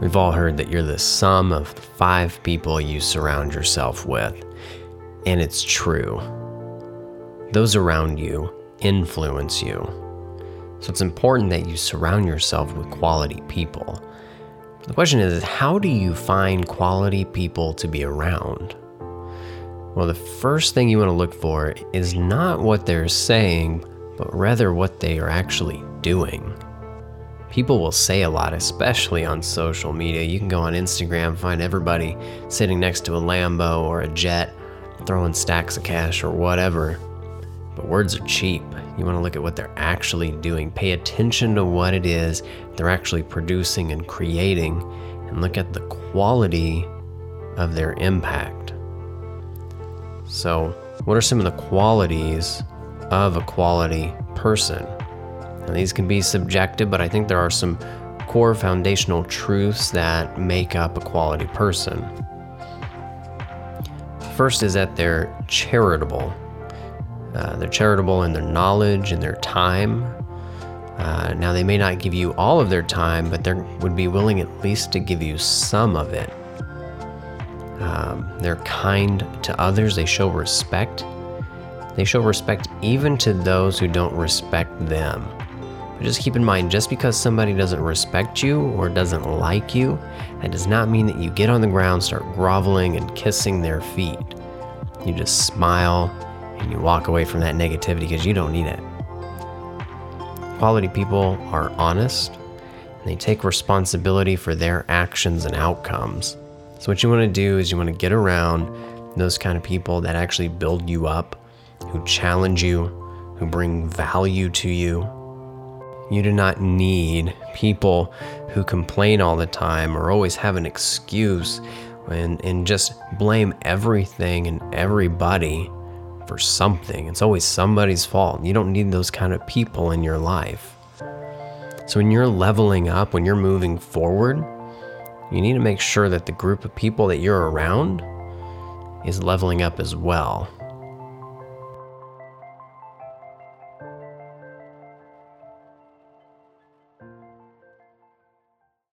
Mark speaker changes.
Speaker 1: We've all heard that you're the sum of the five people you surround yourself with, and it's true. Those around you influence you. So it's important that you surround yourself with quality people. The question is how do you find quality people to be around? Well, the first thing you want to look for is not what they're saying, but rather what they are actually doing. People will say a lot, especially on social media. You can go on Instagram, find everybody sitting next to a Lambo or a jet, throwing stacks of cash or whatever. But words are cheap. You want to look at what they're actually doing. Pay attention to what it is they're actually producing and creating, and look at the quality of their impact. So, what are some of the qualities of a quality person? Now, these can be subjective, but I think there are some core foundational truths that make up a quality person. First is that they're charitable. Uh, they're charitable in their knowledge and their time. Uh, now, they may not give you all of their time, but they would be willing at least to give you some of it. Um, they're kind to others, they show respect. They show respect even to those who don't respect them. Just keep in mind just because somebody doesn't respect you or doesn't like you, that does not mean that you get on the ground, start groveling, and kissing their feet. You just smile and you walk away from that negativity because you don't need it. Quality people are honest and they take responsibility for their actions and outcomes. So, what you want to do is you want to get around those kind of people that actually build you up, who challenge you, who bring value to you. You do not need people who complain all the time or always have an excuse and, and just blame everything and everybody for something. It's always somebody's fault. You don't need those kind of people in your life. So, when you're leveling up, when you're moving forward, you need to make sure that the group of people that you're around is leveling up as well.